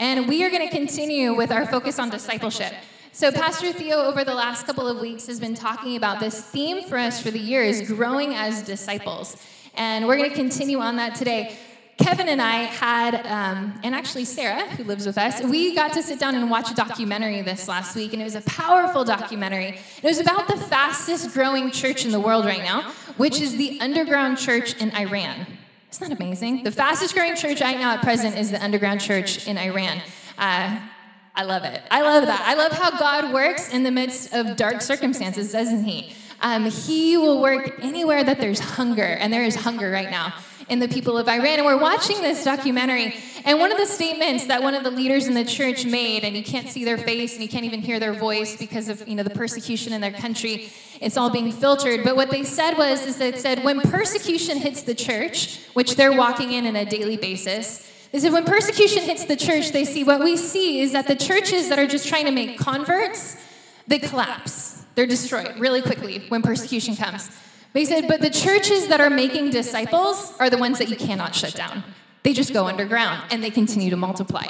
And we are going to continue with our focus on discipleship. So, Pastor Theo, over the last couple of weeks, has been talking about this theme for us for the year is growing as disciples. And we're going to continue on that today. Kevin and I had, um, and actually Sarah, who lives with us, we got to sit down and watch a documentary this last week, and it was a powerful documentary. It was about the fastest growing church in the world right now, which is the underground church in Iran. Isn't that amazing? The fastest growing church right now at present is the underground church in Iran. Uh, I love it. I love that. I love how God works in the midst of dark circumstances, doesn't He? Um, he will work anywhere that there's hunger, and there is hunger right now in the people of Iran. And we're watching this documentary, and one of the statements that one of the leaders in the church made, and you can't see their face and you can't even hear their voice because of you know the persecution in their country. It's all being filtered. But what they said was, is that said when persecution hits the church, which they're walking in on a daily basis. They said when persecution hits the church, they see what we see is that the churches that are just trying to make converts, they collapse. They're destroyed really quickly when persecution comes. They said, but the churches that are making disciples are the ones that you cannot shut down. They just go underground and they continue to multiply.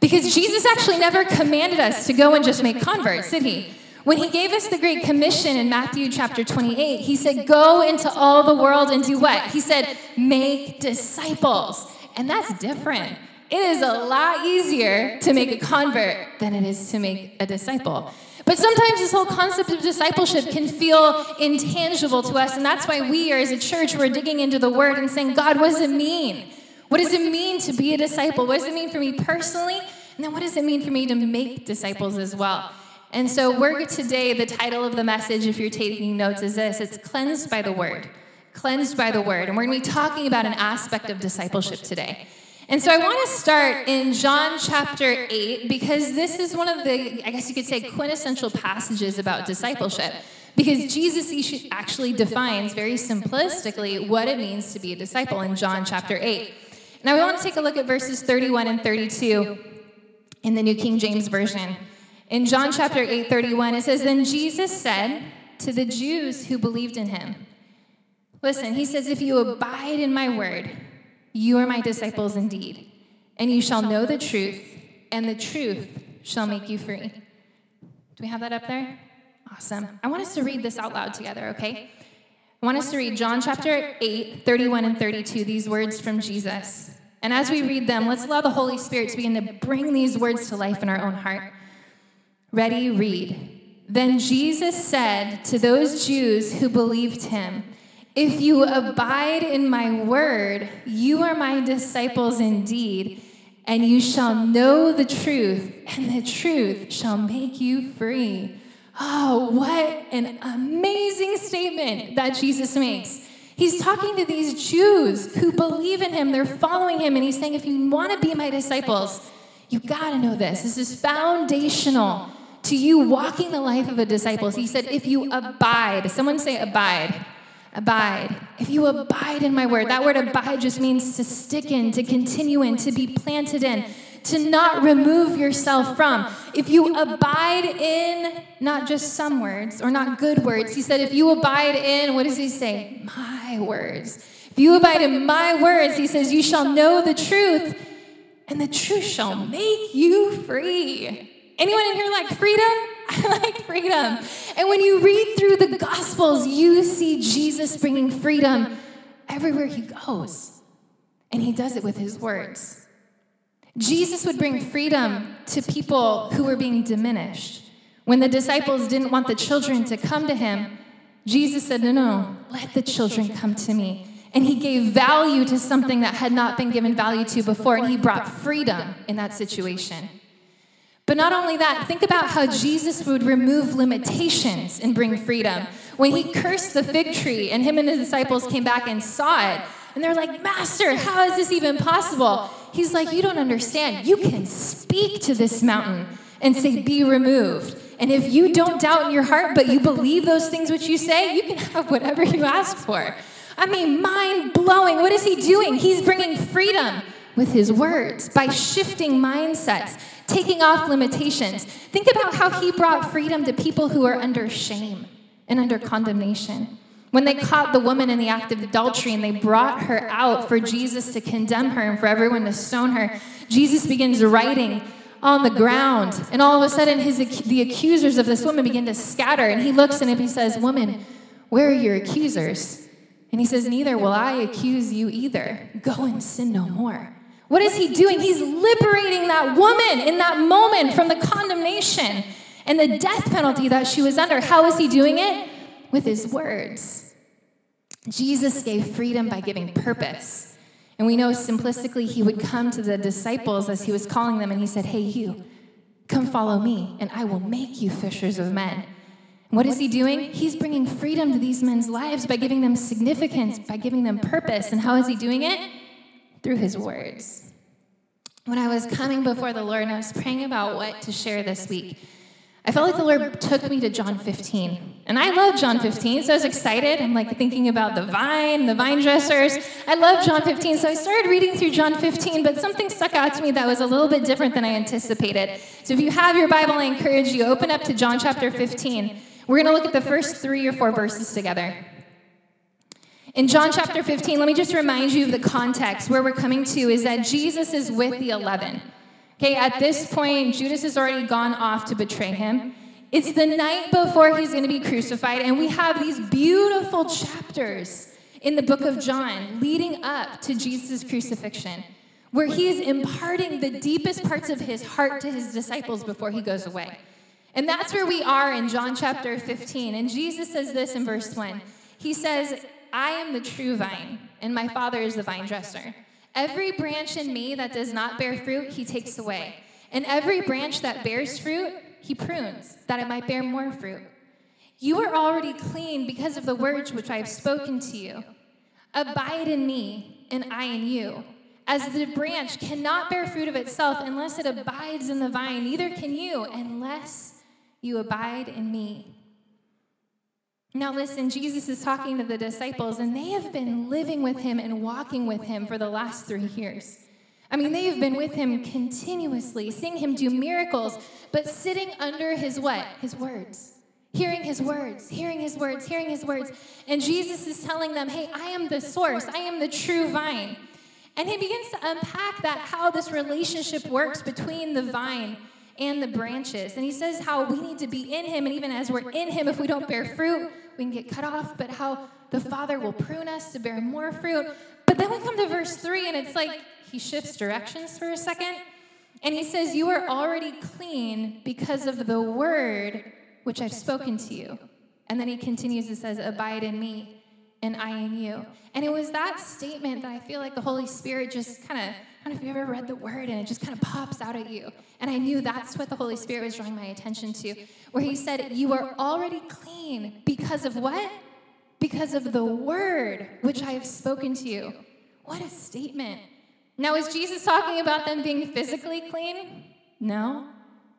Because Jesus actually never commanded us to go and just make converts, did he? When he gave us the Great Commission in Matthew chapter 28, he said, Go into all the world and do what? He said, Make disciples. And that's different. It is a lot easier to make a convert than it is to make a disciple. But sometimes this whole concept of discipleship can feel intangible to us, and that's why we are, as a church, we're digging into the word and saying, God, what does it mean? What does it mean to be a disciple? What does it mean for me personally? And then what does it mean for me to make disciples as well? And so, we're today, the title of the message, if you're taking notes, is this it's cleansed by the word. Cleansed by the word. And we're going to be talking about an aspect of discipleship today. And so I want to start in John chapter 8 because this is one of the, I guess you could say, quintessential passages about discipleship. Because Jesus actually defines very simplistically what it means to be a disciple in John chapter 8. Now we want to take a look at verses 31 and 32 in the New King James Version. In John chapter 8, 31, it says, Then Jesus said to the Jews who believed in him, Listen, he says, If you abide in my word, you are my disciples indeed, and you shall know the truth, and the truth shall make you free. Do we have that up there? Awesome. I want us to read this out loud together, okay? I want us to read John chapter 8, 31 and 32, these words from Jesus. And as we read them, let's allow the Holy Spirit to begin to bring these words to life in our own heart. Ready, read. Then Jesus said to those Jews who believed him, if you abide in my word, you are my disciples indeed, and you shall know the truth, and the truth shall make you free. Oh, what an amazing statement that Jesus makes. He's talking to these Jews who believe in him, they're following him, and he's saying, if you want to be my disciples, you got to know this. This is foundational to you walking the life of a disciple. So he said, if you abide, someone say abide abide. If you abide in my word, that word abide just means to stick in, to continue in, to be planted in, to not remove yourself from. If you abide in not just some words or not good words, he said, if you abide in, what does he say? My words. If you abide in my words, he says, you shall know the truth, and the truth shall make you free. Anyone in here like freedom? I like freedom. And when you read through the Gospels, you see Jesus bringing freedom everywhere he goes. And he does it with his words. Jesus would bring freedom to people who were being diminished. When the disciples didn't want the children to come to him, Jesus said, No, no, let the children come to me. And he gave value to something that had not been given value to before, and he brought freedom in that situation. But not only that, think about how Jesus would remove limitations and bring freedom. When he cursed the fig tree and him and his disciples came back and saw it, and they're like, Master, how is this even possible? He's like, You don't understand. You can speak to this mountain and say, Be removed. And if you don't doubt in your heart, but you believe those things which you say, you can have whatever you ask for. I mean, mind blowing. What is he doing? He's bringing freedom with his words by shifting mindsets taking off limitations. Think about how he brought freedom to people who are under shame and under condemnation. When they caught the woman in the act of adultery and they brought her out for Jesus to condemn her and for everyone to stone her, Jesus begins writing on the ground. And all of a sudden, his, the accusers of this woman begin to scatter. And he looks and he says, Woman, where are your accusers? And he says, Neither will I accuse you either. Go and sin no more. What is he doing? He's liberating that woman in that moment from the condemnation and the death penalty that she was under. How is he doing it? With his words. Jesus gave freedom by giving purpose. And we know simplistically, he would come to the disciples as he was calling them and he said, Hey, you, come follow me, and I will make you fishers of men. what is he doing? He's bringing freedom to these men's lives by giving them significance, by giving them purpose. And how is he doing it? Through his words. When I was coming before the Lord and I was praying about what to share this week, I felt like the Lord took me to John 15. And I love John 15, so I was excited. I'm like thinking about the vine, the vine dressers. I love John 15, so I started reading through John 15, but something stuck out to me that was a little bit different than I anticipated. So if you have your Bible, I encourage you open up to John chapter 15. We're going to look at the first three or four verses together. In John chapter 15, let me just remind you of the context. Where we're coming to is that Jesus is with the 11. Okay, at this point, Judas has already gone off to betray him. It's the night before he's going to be crucified, and we have these beautiful chapters in the book of John leading up to Jesus' crucifixion, where he is imparting the deepest parts of his heart to his disciples before he goes away. And that's where we are in John chapter 15. And Jesus says this in verse 1. He says, I am the true vine, and my Father is the vine dresser. Every branch in me that does not bear fruit, he takes away. And every branch that bears fruit, he prunes, that it might bear more fruit. You are already clean because of the words which I have spoken to you. Abide in me, and I in you. As the branch cannot bear fruit of itself unless it abides in the vine, neither can you unless you abide in me. Now, listen, Jesus is talking to the disciples, and they have been living with him and walking with him for the last three years. I mean, they have been with him continuously, seeing him do miracles, but sitting under his what? His words. Hearing his words, hearing his words, hearing his words. And Jesus is telling them, hey, I am the source, I am the true vine. And he begins to unpack that, how this relationship works between the vine and the branches. And he says how we need to be in him, and even as we're in him, if we don't bear fruit, we can get cut off, but how the Father will prune us to bear more fruit. But then we come to verse 3, and it's like he shifts directions for a second. And he says, You are already clean because of the word which I've spoken to you. And then he continues and says, Abide in me and I in you. And it was that statement that I feel like the Holy Spirit just kind of, I don't know if you ever read the word and it just kind of pops out at you. And I knew that's what the Holy Spirit was drawing my attention to, where he said, You are already clean because of what? Because of the word which I have spoken to you. What a statement. Now, is Jesus talking about them being physically clean? No.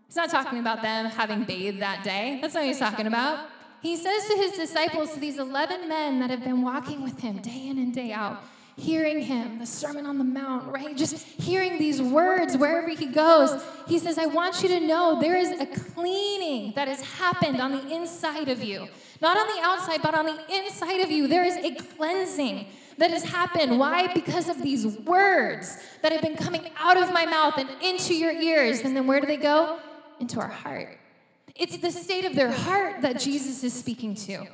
He's not talking about them having bathed that day. That's not what he's talking about. He says to his disciples, to these 11 men that have been walking with him day in and day out, hearing him, the Sermon on the Mount, right? Just hearing these words wherever he goes. He says, I want you to know there is a cleaning that has happened on the inside of you. Not on the outside, but on the inside of you. There is a cleansing that has happened. Why? Because of these words that have been coming out of my mouth and into your ears. And then where do they go? Into our heart. It's the state of their heart that Jesus is speaking to.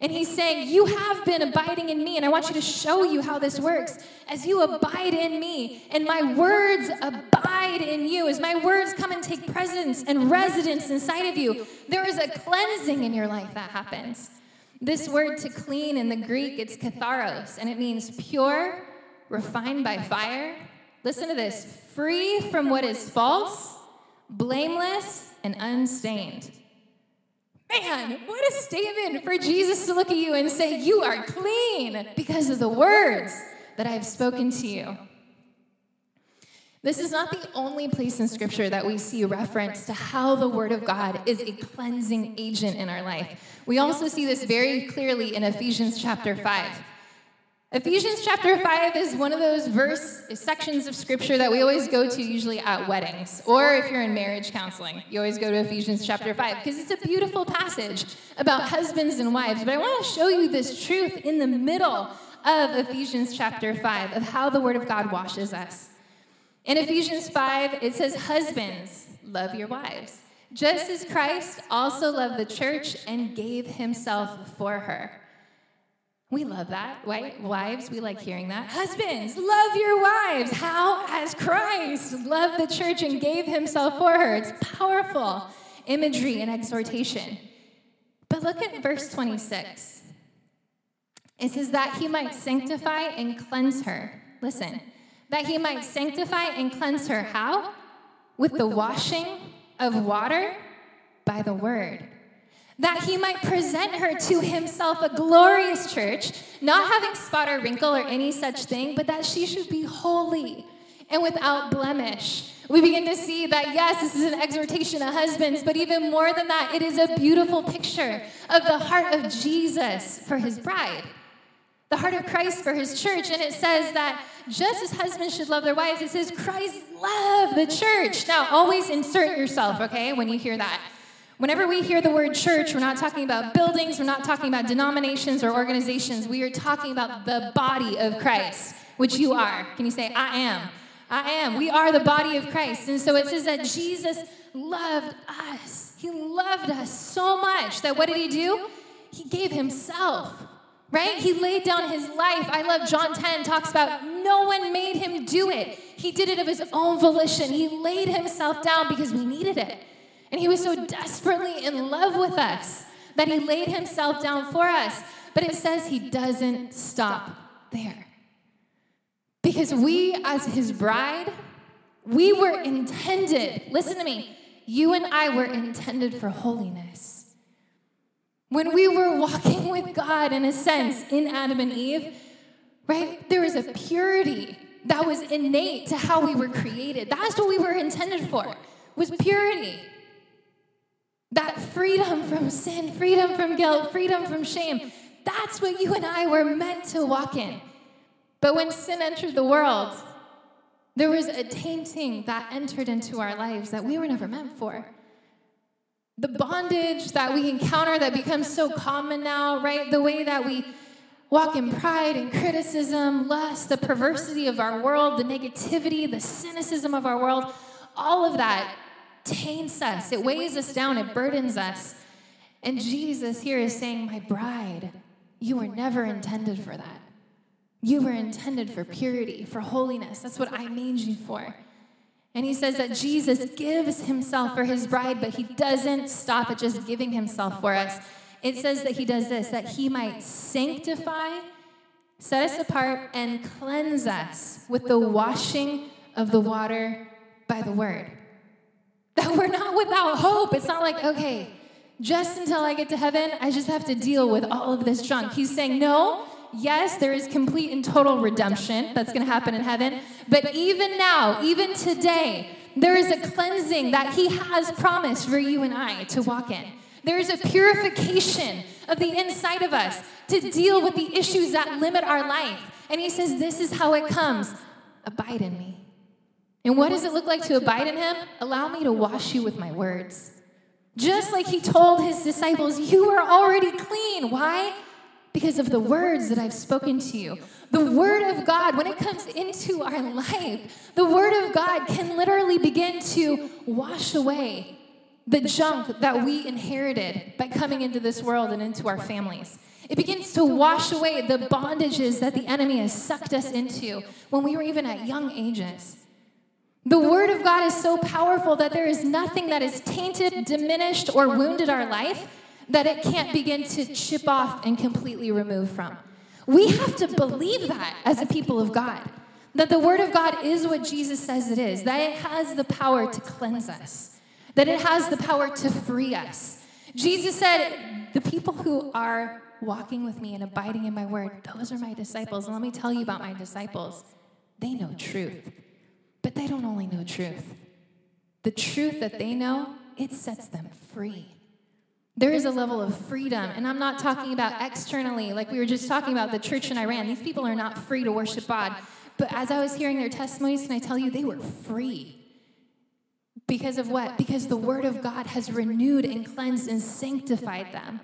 And he's saying, You have been abiding in me, and I want you to show you how this works. As you abide in me, and my words abide in you, as my words come and take presence and residence inside of you, there is a cleansing in your life that happens. This word to clean in the Greek, it's katharos, and it means pure, refined by fire. Listen to this free from what is false, blameless, and unstained. Man, what a statement for Jesus to look at you and say, You are clean because of the words that I've spoken to you. This is not the only place in Scripture that we see reference to how the Word of God is a cleansing agent in our life. We also see this very clearly in Ephesians chapter 5. Ephesians chapter 5 is one of those verse sections of scripture that we always go to usually at weddings or if you're in marriage counseling. You always go to Ephesians chapter 5 because it's a beautiful passage about husbands and wives. But I want to show you this truth in the middle of Ephesians chapter 5 of how the word of God washes us. In Ephesians 5, it says, Husbands, love your wives, just as Christ also loved the church and gave himself for her we love that, right? Wives, we like hearing that. Husbands, love your wives. How has Christ loved the church and gave himself for her? It's powerful imagery and exhortation. But look at verse 26. It says that he might sanctify and cleanse her. Listen, that he might sanctify and cleanse her. How? With the washing of water by the word that he might present her to himself a glorious church, not having spot or wrinkle or any such thing, but that she should be holy and without blemish. We begin to see that, yes, this is an exhortation to husbands, but even more than that, it is a beautiful picture of the heart of Jesus for his bride, the heart of Christ for his church. And it says that just as husbands should love their wives, it says Christ loved the church. Now, always insert yourself, okay, when you hear that. Whenever we hear the word church, we're not talking about buildings, we're not talking about denominations or organizations. We are talking about the body of Christ, which you are. Can you say, I am? I am. We are the body of Christ. And so it says that Jesus loved us. He loved us so much that what did he do? He gave himself, right? He laid down his life. I love John 10 talks about no one made him do it. He did it of his own volition. He laid himself down because we needed it. And he was so desperately in love with us that he laid himself down for us. But it says he doesn't stop there. Because we, as his bride, we were intended, listen to me, you and I were intended for holiness. When we were walking with God, in a sense, in Adam and Eve, right, there was a purity that was innate to how we were created. That's what we were intended for, was purity. That freedom from sin, freedom from guilt, freedom from shame. That's what you and I were meant to walk in. But when sin entered the world, there was a tainting that entered into our lives that we were never meant for. The bondage that we encounter that becomes so common now, right? The way that we walk in pride and criticism, lust, the perversity of our world, the negativity, the cynicism of our world, all of that taints us, it weighs us down, it burdens us. And Jesus here is saying, My bride, you were never intended for that. You were intended for purity, for holiness. That's what I made you for. And he says that Jesus gives himself for his bride, but he doesn't stop at just giving himself for us. It says that he does this, that he might sanctify, set us apart, and cleanse us with the washing of the water by the word that we're not without hope. It's not like, okay, just until I get to heaven, I just have to deal with all of this junk. He's saying, no, yes, there is complete and total redemption that's going to happen in heaven. But even now, even today, there is a cleansing that He has promised for you and I to walk in. There is a purification of the inside of us to deal with the issues that limit our life. And He says, This is how it comes abide in me. And what does it look like to abide in him? Allow me to wash you with my words. Just like he told his disciples, You are already clean. Why? Because of the words that I've spoken to you. The word of God, when it comes into our life, the word of God can literally begin to wash away the junk that we inherited by coming into this world and into our families. It begins to wash away the bondages that the enemy has sucked us into when we were even at young ages. The Word of God is so powerful that there is nothing that is tainted, diminished, or wounded our life that it can't begin to chip off and completely remove from. We have to believe that as a people of God, that the Word of God is what Jesus says it is, that it has the power to cleanse us, that it has the power to free us. Jesus said, The people who are walking with me and abiding in my Word, those are my disciples. And let me tell you about my disciples. They know truth. But they don't only know truth. The truth that they know, it sets them free. There is a level of freedom, and I'm not talking about externally, like we were just talking about the church in Iran. These people are not free to worship God. But as I was hearing their testimonies, can I tell you, they were free. Because of what? Because the Word of God has renewed and cleansed and sanctified them.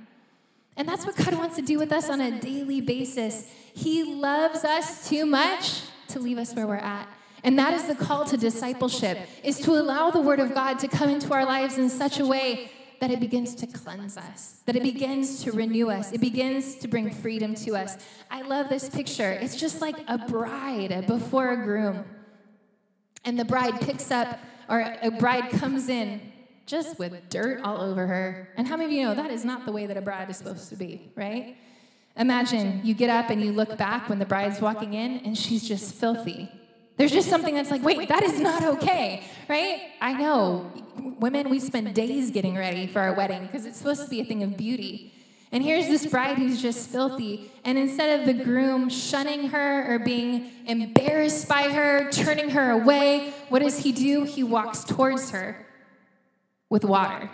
And that's what God wants to do with us on a daily basis. He loves us too much to leave us where we're at. And that is the call to discipleship, is to allow the Word of God to come into our lives in such a way that it begins to cleanse us, that it begins to renew us, it begins to bring freedom to us. I love this picture. It's just like a bride before a groom. And the bride picks up, or a bride comes in just with dirt all over her. And how many of you know that is not the way that a bride is supposed to be, right? Imagine you get up and you look back when the bride's walking in and she's just filthy. There's just something that's like, wait, that is not okay, right? I know. Women, we spend days getting ready for our wedding because it's supposed to be a thing of beauty. And here's this bride who's just filthy. And instead of the groom shunning her or being embarrassed by her, turning her away, what does he do? He walks towards her with water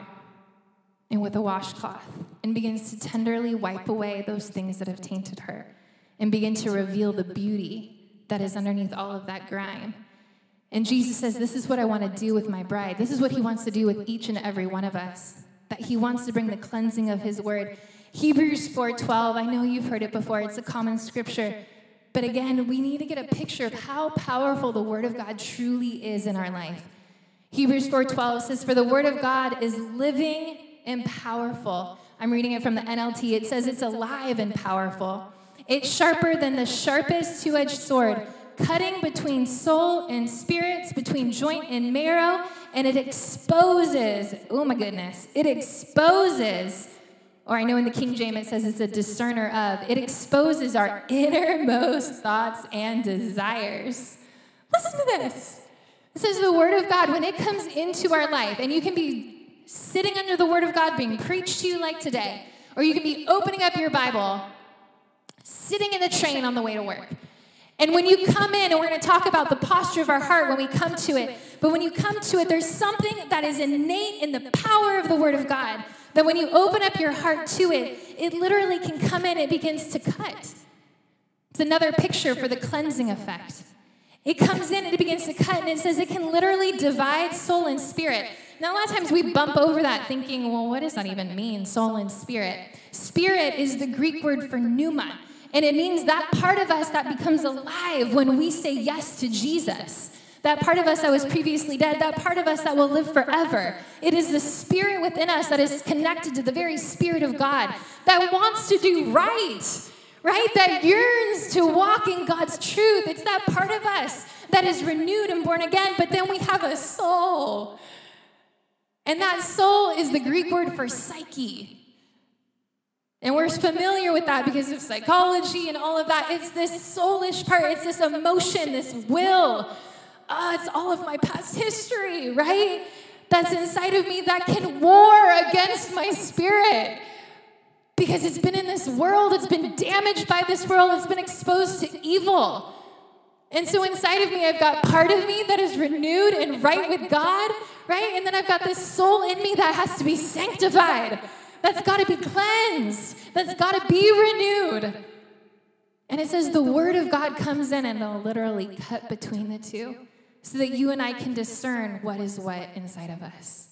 and with a washcloth and begins to tenderly wipe away those things that have tainted her and begin to reveal the beauty that is underneath all of that grime. And Jesus says, This is what I want to do with my bride. This is what he wants to do with each and every one of us. That he wants to bring the cleansing of his word. Hebrews 4:12, I know you've heard it before, it's a common scripture. But again, we need to get a picture of how powerful the word of God truly is in our life. Hebrews 4:12 says, "For the word of God is living and powerful." I'm reading it from the NLT. It says it's alive and powerful. It's sharper than the sharpest two edged sword, cutting between soul and spirits, between joint and marrow, and it exposes, oh my goodness, it exposes, or I know in the King James it says it's a discerner of, it exposes our innermost thoughts and desires. Listen to this. This is the Word of God. When it comes into our life, and you can be sitting under the Word of God being preached to you like today, or you can be opening up your Bible sitting in the train on the way to work. And when you come in, and we're going to talk about the posture of our heart when we come to it, but when you come to it, there's something that is innate in the power of the Word of God that when you open up your heart to it, it literally can come in, it begins to cut. It's another picture for the cleansing effect. It comes in and it begins to cut, and it says it can literally divide soul and spirit. Now, a lot of times we bump over that thinking, well, what does that even mean, soul and spirit? Spirit is the Greek word for pneuma. And it means that part of us that becomes alive when we say yes to Jesus. That part of us that was previously dead, that part of us that will live forever. It is the spirit within us that is connected to the very spirit of God that wants to do right, right? That yearns to walk in God's truth. It's that part of us that is renewed and born again, but then we have a soul. And that soul is the Greek word for psyche. And we're familiar with that because of psychology and all of that. It's this soulish part, it's this emotion, this will. Oh, it's all of my past history, right? That's inside of me that can war against my spirit. Because it's been in this world, it's been damaged by this world, it's been exposed to evil. And so inside of me, I've got part of me that is renewed and right with God, right? And then I've got this soul in me that has to be sanctified that's got to be cleansed, that's got to be renewed. And it says the word of God comes in and it'll literally cut between the two so that you and I can discern what is what inside of us.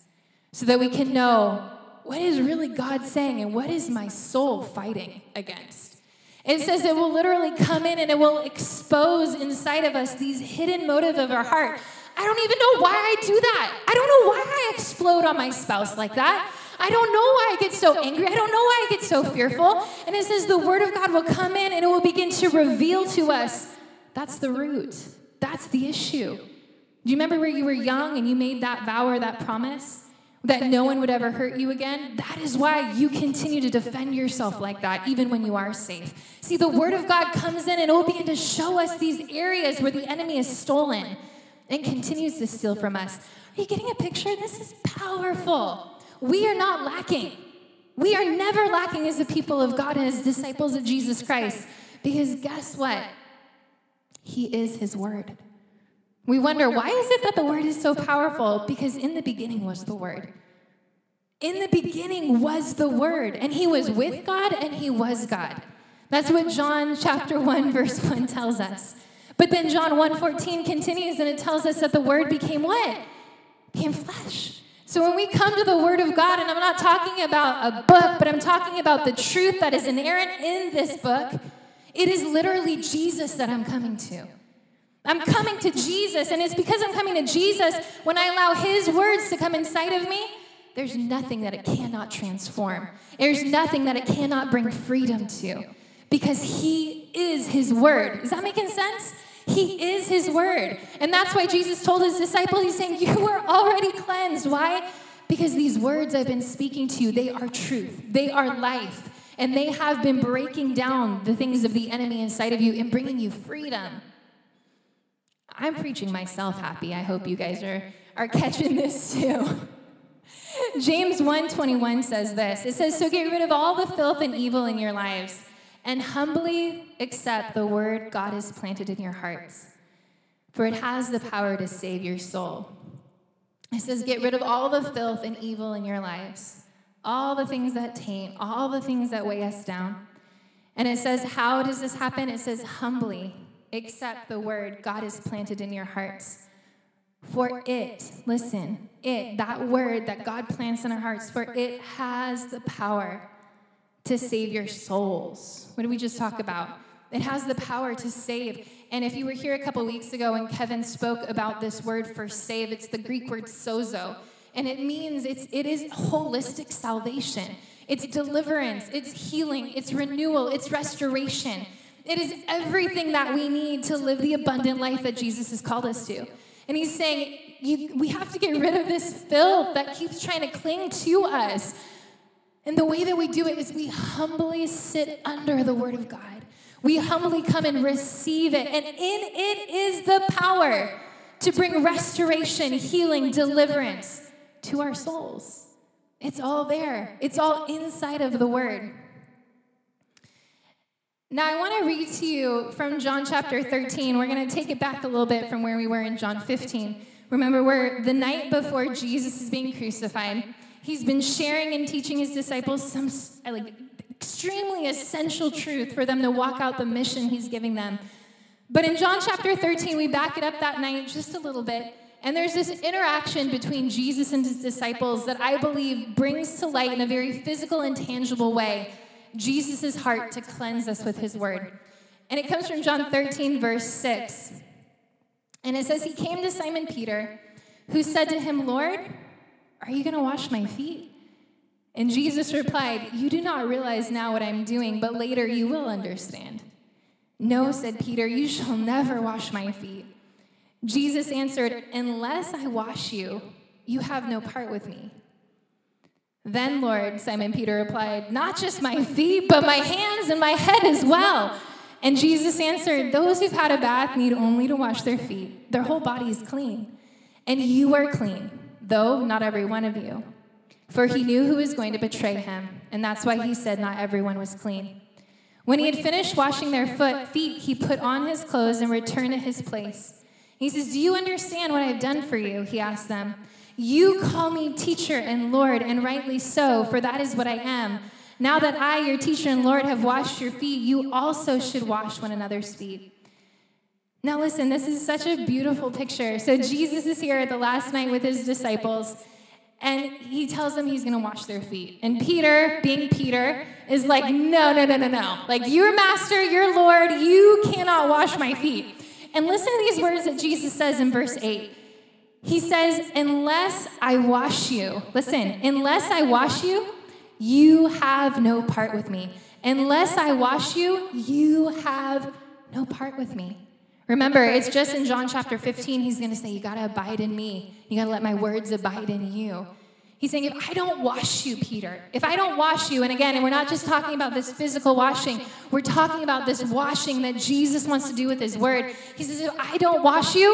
So that we can know what is really God saying and what is my soul fighting against. It says it will literally come in and it will expose inside of us these hidden motives of our heart. I don't even know why I do that. I don't know why I explode on my spouse like that. I don't know why I get so angry. I don't know why I get so fearful. And it says the word of God will come in and it will begin to reveal to us that's the root, that's the issue. Do you remember where you were young and you made that vow or that promise? That no one would ever hurt you again? That is why you continue to defend yourself like that, even when you are safe. See, the Word of God comes in and it will begin to show us these areas where the enemy is stolen and continues to steal from us. Are you getting a picture? This is powerful. We are not lacking. We are never lacking as the people of God and as disciples of Jesus Christ. Because guess what? He is His Word. We wonder, why is it that the Word is so powerful? Because in the beginning was the Word. In the beginning was the Word, and He was with God, and He was God. That's what John chapter 1, verse 1 tells us. But then John 1:14 continues and it tells us that the word became what? Became flesh. So when we come to the word of God, and I'm not talking about a book, but I'm talking about the truth that is inherent in this book, it is literally Jesus that I'm coming to. I'm coming to Jesus, and it's because I'm coming to Jesus when I allow His words to come inside of me. There's nothing that it cannot transform. There's nothing that it cannot bring freedom to because He is His word. Is that making sense? He is His word. And that's why Jesus told His disciples, He's saying, You are already cleansed. Why? Because these words I've been speaking to you, they are truth, they are life. And they have been breaking down the things of the enemy inside of you and bringing you freedom. I'm preaching myself happy. I hope you guys are, are catching this too. James 1:21 says this. It says, "So get rid of all the filth and evil in your lives and humbly accept the word God has planted in your hearts, for it has the power to save your soul." It says, "Get rid of all the filth and evil in your lives, all the things that taint, all the things that weigh us down." And it says, "How does this happen?" It says, "Humbly accept the word God has planted in your hearts. For it, listen, it, that word that God plants in our hearts, for it has the power to save your souls. What did we just talk about? It has the power to save. And if you were here a couple weeks ago and Kevin spoke about this word for save, it's the Greek word sozo. And it means it's, it is holistic salvation. It's deliverance, it's healing, it's renewal, it's restoration. It is everything that we need to live the abundant life that Jesus has called us to. And he's saying, we have to get rid of this filth that keeps trying to cling to us. And the way that we do it is we humbly sit under the word of God. We humbly come and receive it. And in it is the power to bring restoration, healing, deliverance to our souls. It's all there, it's all inside of the word. Now, I want to read to you from John chapter 13. We're going to take it back a little bit from where we were in John 15. Remember, we're the night before Jesus is being crucified. He's been sharing and teaching his disciples some uh, like extremely essential truth for them to walk out the mission he's giving them. But in John chapter 13, we back it up that night just a little bit. And there's this interaction between Jesus and his disciples that I believe brings to light in a very physical and tangible way Jesus' heart to cleanse us with his word. And it comes from John 13, verse 6. And it says, He came to Simon Peter, who said to him, Lord, are you going to wash my feet? And Jesus replied, You do not realize now what I'm doing, but later you will understand. No, said Peter, you shall never wash my feet. Jesus answered, Unless I wash you, you have no part with me. Then, Lord, Simon Peter replied, Not just my feet, but my hands and my head as well. And Jesus answered, Those who've had a bath need only to wash their feet. Their whole body is clean. And you are clean, though not every one of you. For he knew who was going to betray him, and that's why he said not everyone was clean. When he had finished washing their foot, feet, he put on his clothes and returned to his place. He says, Do you understand what I've done for you? He asked them. You call me teacher and Lord, and rightly so, for that is what I am. Now that I, your teacher and Lord, have washed your feet, you also should wash one another's feet. Now, listen, this is such a beautiful picture. So, Jesus is here at the last night with his disciples, and he tells them he's going to wash their feet. And Peter, being Peter, is like, No, no, no, no, no. Like, you're master, you're Lord, you cannot wash my feet. And listen to these words that Jesus says in verse 8. He says, Unless I wash you, listen, unless I wash you, you have no part with me. Unless I wash you, you have no part with me. Remember, it's just in John chapter 15, he's going to say, You got to abide in me. You got to let my words abide in you. He's saying, If I don't wash you, Peter, if I don't wash you, and again, and we're not just talking about this physical washing, we're talking about this washing that Jesus wants to do with his word. He says, If I don't wash you,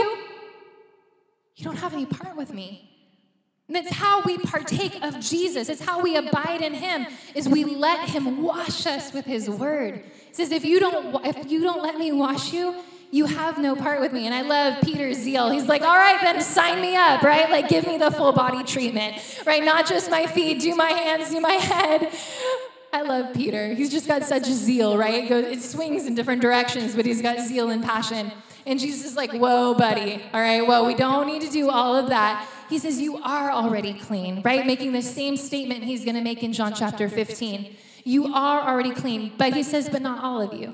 you don't have any part with me. And that's how we partake of Jesus. It's how we abide in him is we let him wash us with his word. It says if you don't if you don't let me wash you, you have no part with me. And I love Peter's zeal. He's like, all right, then sign me up, right? Like, give me the full body treatment, right? Not just my feet, do my hands, do my head. I love Peter. He's just got such zeal, right? It, goes, it swings in different directions, but he's got zeal and passion. And Jesus is like, whoa, buddy, all right, well, we don't need to do all of that. He says, You are already clean, right? Making the same statement he's going to make in John chapter 15. You are already clean. But he says, But not all of you.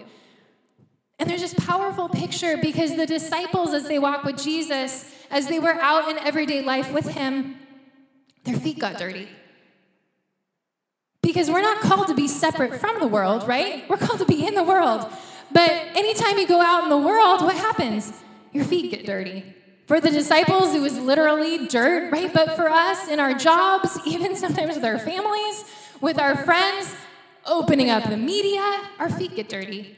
And there's this powerful picture because the disciples, as they walk with Jesus, as they were out in everyday life with him, their feet got dirty. Because we're not called to be separate from the world, right? We're called to be in the world. But anytime you go out in the world, what happens? Your feet get dirty. For the disciples, it was literally dirt, right? But for us, in our jobs, even sometimes with our families, with our friends, opening up the media, our feet get dirty,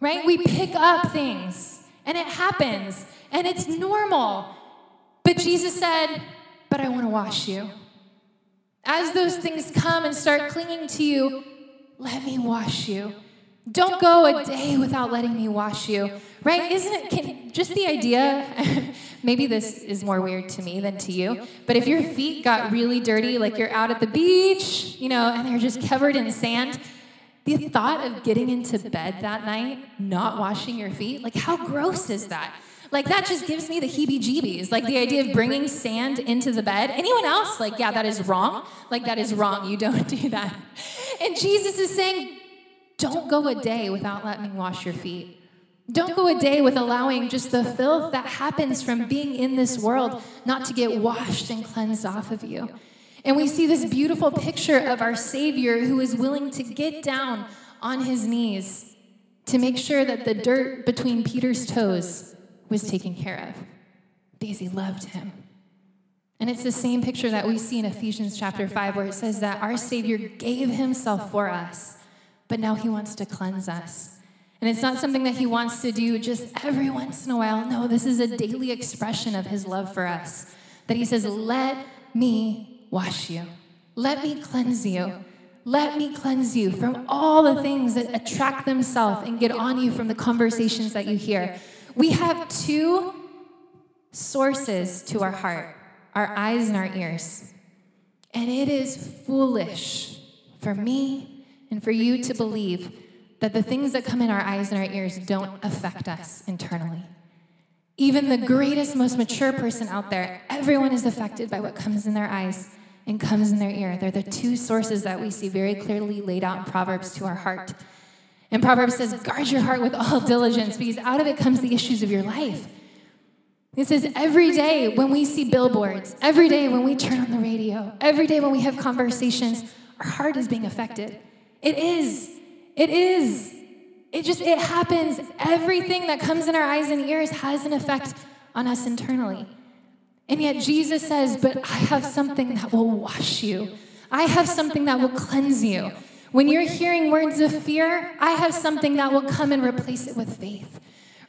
right? We pick up things, and it happens, and it's normal. But Jesus said, But I want to wash you. As those things come and start clinging to you, let me wash you. Don't go a day without letting me wash you. Right? Isn't it can, just the idea? maybe this is more weird to me than to you, but if your feet got really dirty, like you're out at the beach, you know, and they're just covered in sand, the thought of getting into bed that night, not washing your feet, like how gross is that? Like that just gives me the heebie jeebies. Like the idea of bringing sand into the bed. Anyone else? Like, yeah, that is wrong. Like that is wrong. You don't do that. And Jesus is saying, don't go a day without letting me wash your feet. Don't go a day with allowing just the filth that happens from being in this world not to get washed and cleansed off of you. And we see this beautiful picture of our Savior who is willing to get down on his knees to make sure that the dirt between Peter's toes was taken care of because he loved him. And it's the same picture that we see in Ephesians chapter 5, where it says that our Savior gave himself for us, but now he wants to cleanse us. And it's not something that he wants to do just every once in a while. No, this is a daily expression of his love for us. That he says, Let me wash you, let me cleanse you. Let me cleanse you from all the things that attract themselves and get on you from the conversations that you hear. We have two sources to our heart our eyes and our ears. And it is foolish for me and for you to believe that the things that come in our eyes and our ears don't affect us internally. Even the greatest, most mature person out there, everyone is affected by what comes in their eyes and comes in their ear. They're the two sources that we see very clearly laid out in Proverbs to our heart. And Proverbs says, guard your heart with all diligence, because out of it comes the issues of your life. It says every day when we see billboards, every day when we turn on the radio, every day when we have conversations, our heart is being affected. It is. It is. It just, it happens. Everything that comes in our eyes and ears has an effect on us internally. And yet Jesus says, But I have something that will wash you. I have something that will cleanse you. When you're hearing words of fear, I have something that will come and replace it with faith.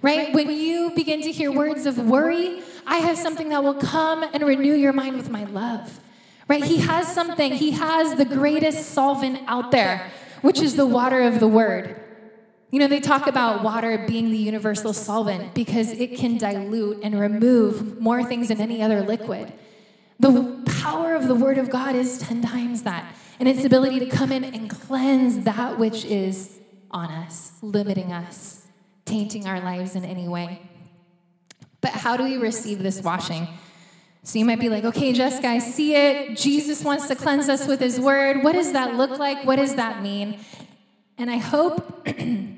Right? When you begin to hear words of worry, I have something that will come and renew your mind with my love. Right? He has something, he has the greatest solvent out there which is the water of the word. You know, they talk about water being the universal solvent because it can dilute and remove more things than any other liquid. The power of the word of God is 10 times that, and its ability to come in and cleanse that which is on us, limiting us, tainting our lives in any way. But how do we receive this washing? So you might be like, okay, Jessica, I see it. Jesus wants to cleanse us with his word. What does that look like? What does that mean? And I hope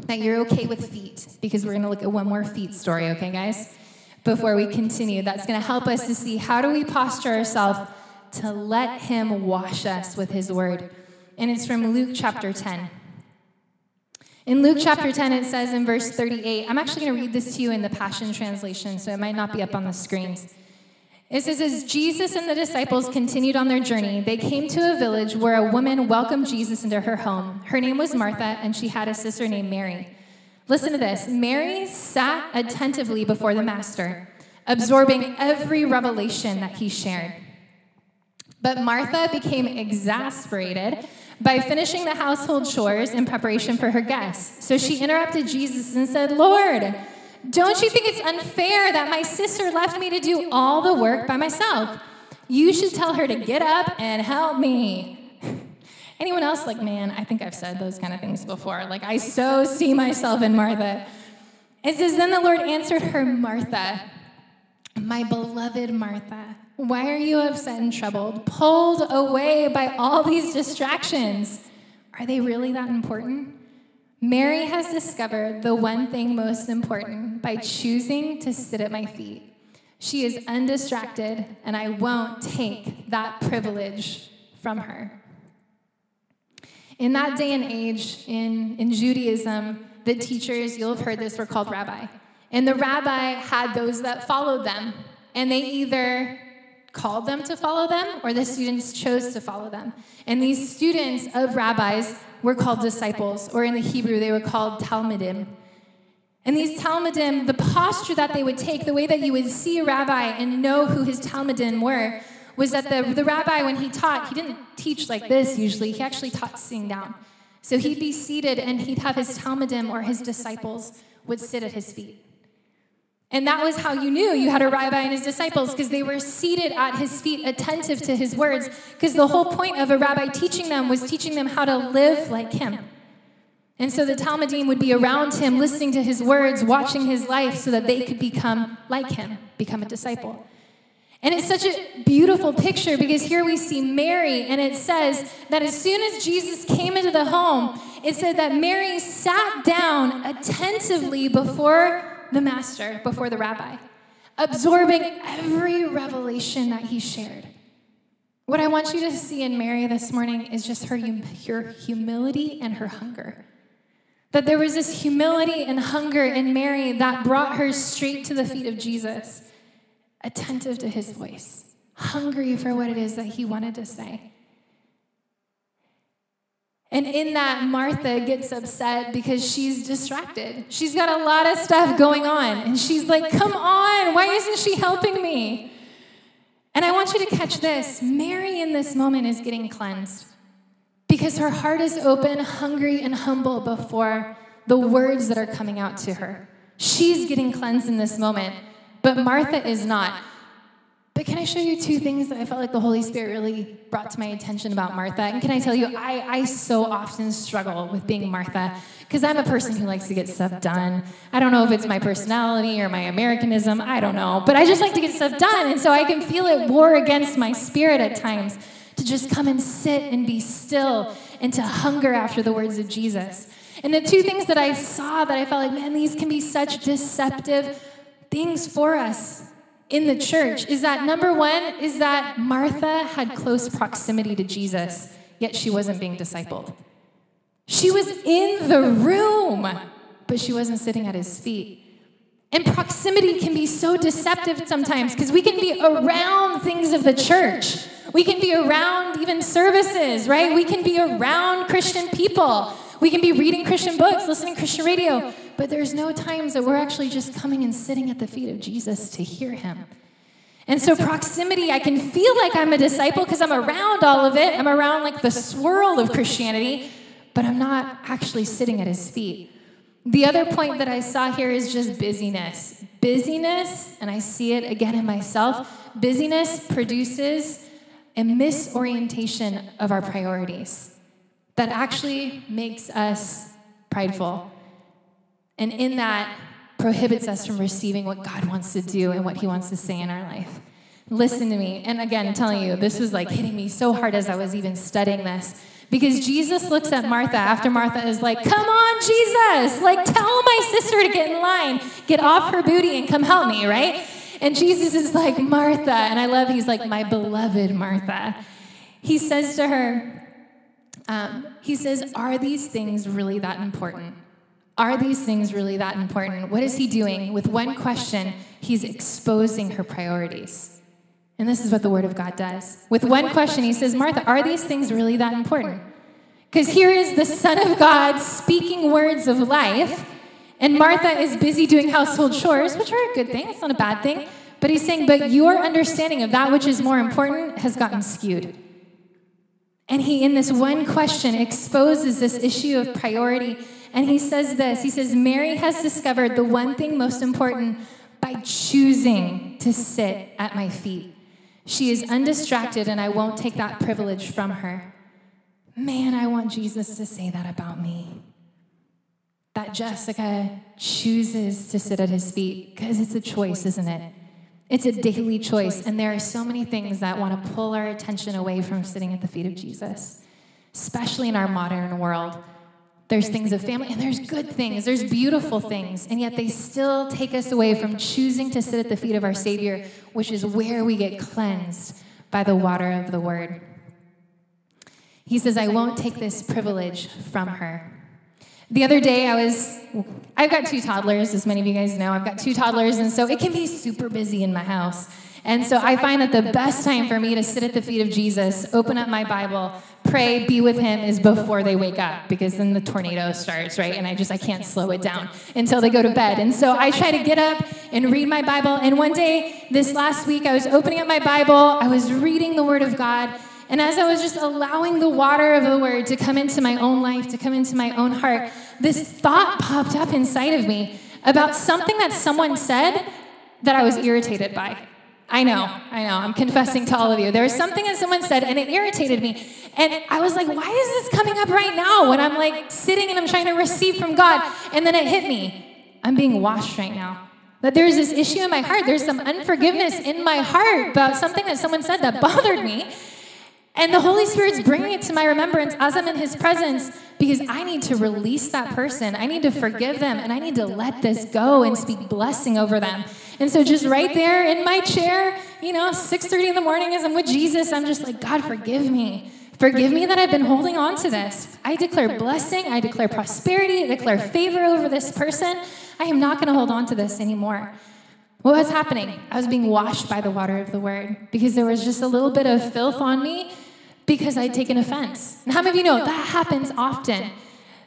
that you're okay with feet because we're going to look at one more feet story, okay, guys? Before we continue, that's going to help us to see how do we posture ourselves to let him wash us with his word. And it's from Luke chapter 10. In Luke chapter 10, it says in verse 38, I'm actually going to read this to you in the Passion Translation, so it might not be up on the screens. It says, as Jesus and the disciples continued on their journey, they came to a village where a woman welcomed Jesus into her home. Her name was Martha, and she had a sister named Mary. Listen to this Mary sat attentively before the Master, absorbing every revelation that he shared. But Martha became exasperated by finishing the household chores in preparation for her guests. So she interrupted Jesus and said, Lord, don't you think it's unfair that my sister left me to do all the work by myself? You should tell her to get up and help me. Anyone else like, man, I think I've said those kind of things before. Like, I so see myself in Martha. It says, Then the Lord answered her, Martha, my beloved Martha, why are you upset and troubled, pulled away by all these distractions? Are they really that important? Mary has discovered the one thing most important by choosing to sit at my feet. She is undistracted, and I won't take that privilege from her. In that day and age in, in Judaism, the teachers, you'll have heard this, were called rabbi. And the rabbi had those that followed them, and they either called them to follow them or the students chose to follow them. And these students of rabbis were called disciples, or in the Hebrew, they were called Talmidim. And these Talmidim, the posture that they would take, the way that you would see a rabbi and know who his Talmidim were, was that the, the rabbi, when he taught, he didn't teach like this usually. He actually taught sitting down. So he'd be seated and he'd have his Talmidim or his disciples would sit at his feet. And that was how you knew you had a rabbi and his disciples because they were seated at his feet, attentive to his words. Because the whole point of a rabbi teaching them was teaching them how to live like him. And so the Talmidim would be around him, listening to his words, watching his life so that they could become like him, become a disciple. And it's such a beautiful picture because here we see Mary, and it says that as soon as Jesus came into the home, it said that Mary sat down attentively before the master, before the rabbi, absorbing every revelation that he shared. What I want you to see in Mary this morning is just her, her humility and her hunger. That there was this humility and hunger in Mary that brought her straight to the feet of Jesus, attentive to his voice, hungry for what it is that he wanted to say. And in that, Martha gets upset because she's distracted. She's got a lot of stuff going on. And she's like, Come on, why isn't she helping me? And I want you to catch this Mary in this moment is getting cleansed because her heart is open, hungry, and humble before the words that are coming out to her. She's getting cleansed in this moment, but Martha is not. But can I show you two things that I felt like the Holy Spirit really brought to my attention about Martha? And can I tell you, I, I so often struggle with being Martha because I'm a person who likes to get stuff done. I don't know if it's my personality or my Americanism, I don't know. But I just like to get stuff done. And so I can feel it war against my spirit at times to just come and sit and be still and to hunger after the words of Jesus. And the two things that I saw that I felt like, man, these can be such deceptive things for us in the church is that number one is that Martha had close proximity to Jesus, yet she wasn't being discipled. She was in the room, but she wasn't sitting at his feet. And proximity can be so deceptive sometimes because we can be around things of the church. We can be around even services, right? We can be around Christian people. We can be reading Christian books, listening Christian radio, but there's no times that we're actually just coming and sitting at the feet of Jesus to hear him. And so, proximity, I can feel like I'm a disciple because I'm around all of it. I'm around like the swirl of Christianity, but I'm not actually sitting at his feet. The other point that I saw here is just busyness. Busyness, and I see it again in myself, busyness produces a misorientation of our priorities that actually makes us prideful. And in that, prohibits us from receiving what God wants to do and what He wants to say in our life. Listen to me. And again, I'm telling you, this was like hitting me so hard as I was even studying this. Because Jesus looks at Martha after Martha is like, Come on, Jesus! Like, tell my sister to get in line, get off her booty, and come help me, right? And Jesus is like, Martha. And I love, he's like, My beloved Martha. He says to her, um, he says, Are these things really that important? Are these things really that important? What is he doing? With one question, he's exposing her priorities. And this is what the Word of God does. With one question, he says, Martha, are these things really that important? Because here is the Son of God speaking words of life, and Martha is busy doing household chores, which are a good thing, it's not a bad thing. But he's saying, but your understanding of that which is more important has gotten skewed. And he, in this one question, exposes this issue of priority. And he says this He says, Mary has discovered the one thing most important by choosing to sit at my feet. She is undistracted, and I won't take that privilege from her. Man, I want Jesus to say that about me. That Jessica chooses to sit at his feet because it's a choice, isn't it? It's a daily choice, and there are so many things that want to pull our attention away from sitting at the feet of Jesus, especially in our modern world. There's things of family, and there's good things, there's beautiful things, and yet they still take us away from choosing to sit at the feet of our Savior, which is where we get cleansed by the water of the Word. He says, I won't take this privilege from her. The other day, I was, I've got two toddlers, as many of you guys know. I've got two toddlers, and so it can be super busy in my house. And so I find that the best time for me to sit at the feet of Jesus, open up my Bible, pray, be with him is before they wake up because then the tornado starts, right? And I just I can't slow it down until they go to bed. And so I try to get up and read my Bible. And one day this last week I was opening up my Bible, I was reading the word of God, and as I was just allowing the water of the word to come into my own life, to come into my own heart, this thought popped up inside of me about something that someone said that I was irritated by. I know, I know, I'm confessing to all of you. There was something that someone said and it irritated me. And I was like, why is this coming up right now when I'm like sitting and I'm trying to receive from God? And then it hit me. I'm being washed right now. That there's this issue in my heart. There's some unforgiveness in my heart about something that someone said that bothered me. And the Holy Spirit's bringing it to my remembrance as I'm in His presence because I need to release that person. I need to forgive them and I need to let this go and speak blessing over them. And so just right there in my chair, you know, 6:30 in the morning as I'm with Jesus, I'm just like, God, forgive me. Forgive me that I've been holding on to this. I declare blessing, I declare prosperity, I declare favor over this person. I am not going to hold on to this anymore. What was happening? I was being washed by the water of the word because there was just a little bit of filth on me because I'd taken offense. And how many of you know that happens often?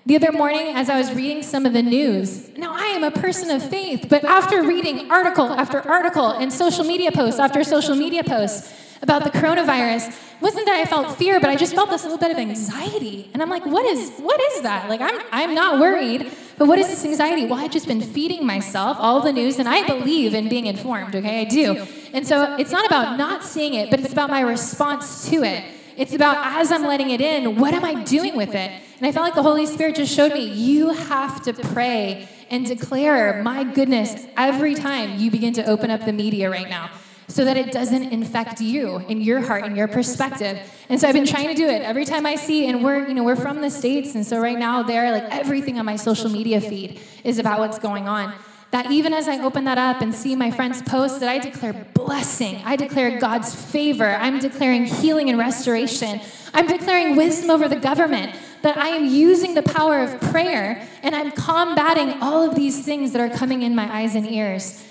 The other morning, as I was reading some of the news, now I am a person of faith, but after reading article after article and social media posts after social media posts about the coronavirus, wasn't that I felt fear, but I just felt this little bit of anxiety. And I'm like, what is what is that? Like I'm I'm not worried, but what is this anxiety? Well, I've just been feeding myself all the news, and I believe in being informed, okay? I do. And so it's not about not seeing it, but it's about my response to it. It's about as I'm letting it in, what am I doing with it? And I felt like the Holy Spirit just showed me you have to pray and declare my goodness every time you begin to open up the media right now so that it doesn't infect you and your heart and your perspective. And so I've been trying to do it every time I see, and we're, you know, we're from the States, and so right now there, like everything on my social media feed is about what's going on that even as I open that up and see my friends post, that I declare blessing. I declare God's favor. I'm declaring healing and restoration. I'm declaring wisdom over the government. That I am using the power of prayer and I'm combating all of these things that are coming in my eyes and ears.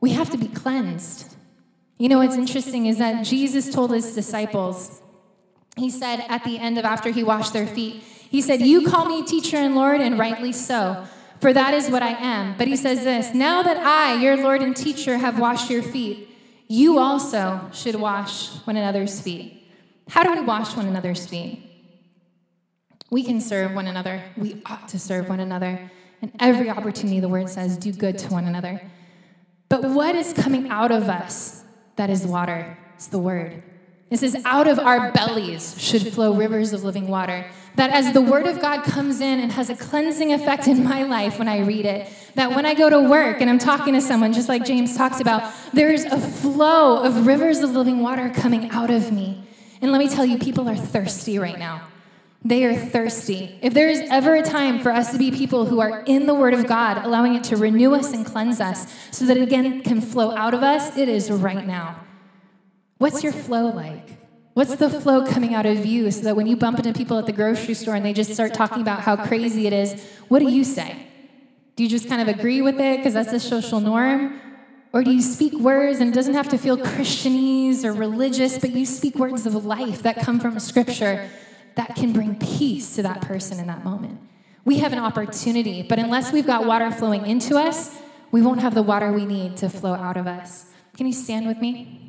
We have to be cleansed. You know what's interesting is that Jesus told his disciples, he said at the end of after he washed their feet, he said, You call me teacher and Lord, and rightly so for that is what I am. But he says this Now that I, your Lord and teacher, have washed your feet, you also should wash one another's feet. How do we wash one another's feet? We can serve one another. We ought to serve one another. And every opportunity, the word says, do good to one another. But what is coming out of us that is water? It's the word. It says, out of our bellies should flow rivers of living water that as the Word of God comes in and has a cleansing effect in my life when I read it, that when I go to work and I'm talking to someone, just like James talks about, there's a flow of rivers of living water coming out of me. And let me tell you, people are thirsty right now. They are thirsty. If there is ever a time for us to be people who are in the Word of God, allowing it to renew us and cleanse us so that it again can flow out of us, it is right now. What's your flow like? What's the flow coming out of you so that when you bump into people at the grocery store and they just start talking about how crazy it is, what do you say? Do you just kind of agree with it because that's the social norm? Or do you speak words and it doesn't have to feel Christianese or religious, but you speak words of life that come from Scripture that can bring peace to that person in that moment? We have an opportunity, but unless we've got water flowing into us, we won't have the water we need to flow out of us. Can you stand with me?